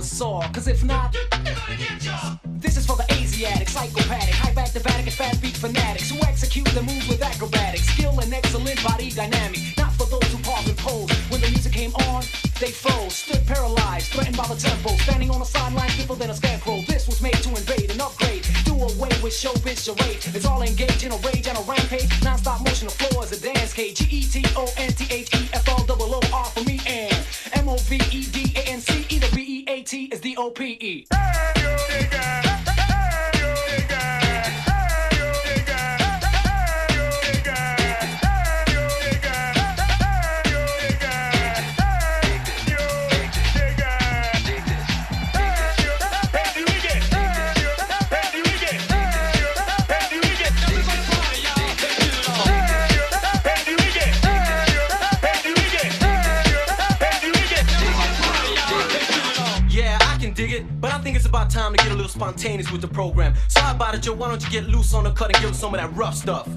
saw. Cause if not, this is for the Asiatic, psychopathic, high back the Vatican, fat beat fanatics who execute the moves with acrobatic skill and excellent body dynamic. Not for those who pause and pose. When the music came on, they froze, stood paralyzed, threatened by the tempo, standing on the sideline, stiffer than a scarecrow. This was made to invade and upgrade, do away with showbiz charade. It's all engaged in a rage and a rampage, non-stop motion. The floor is a dance cage. G E T O N T H E F L O O R for me and M O V E D A N C E. The B E T is D O P E. Yeah, spontaneous with the program. So how about it, Joe? Why don't you get loose on the cut and give some of that rough stuff?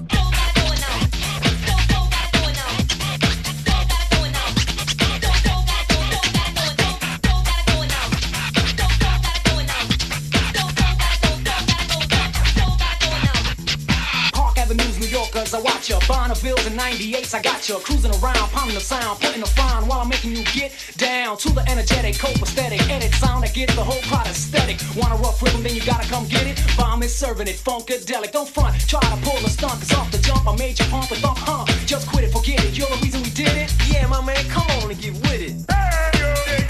Bonneville's and 98s, I got ya. Cruising around, pounding the sound, putting the frown while I'm making you get down to the energetic, copacetic, edit sound that gets the whole crowd aesthetic. Want a rough rhythm, then you gotta come get it. Bomb is serving it, funkadelic. Don't front, try to pull a stunt, cause off the jump I made you pump and thump, huh? Just quit it, forget it. You're the reason we did it. Yeah, my man, come on and get with it. Talk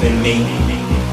believe in me.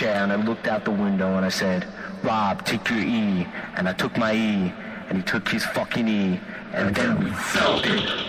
Chair and I looked out the window and I said, Rob, take your E. And I took my E and he took his fucking E and then we felt it.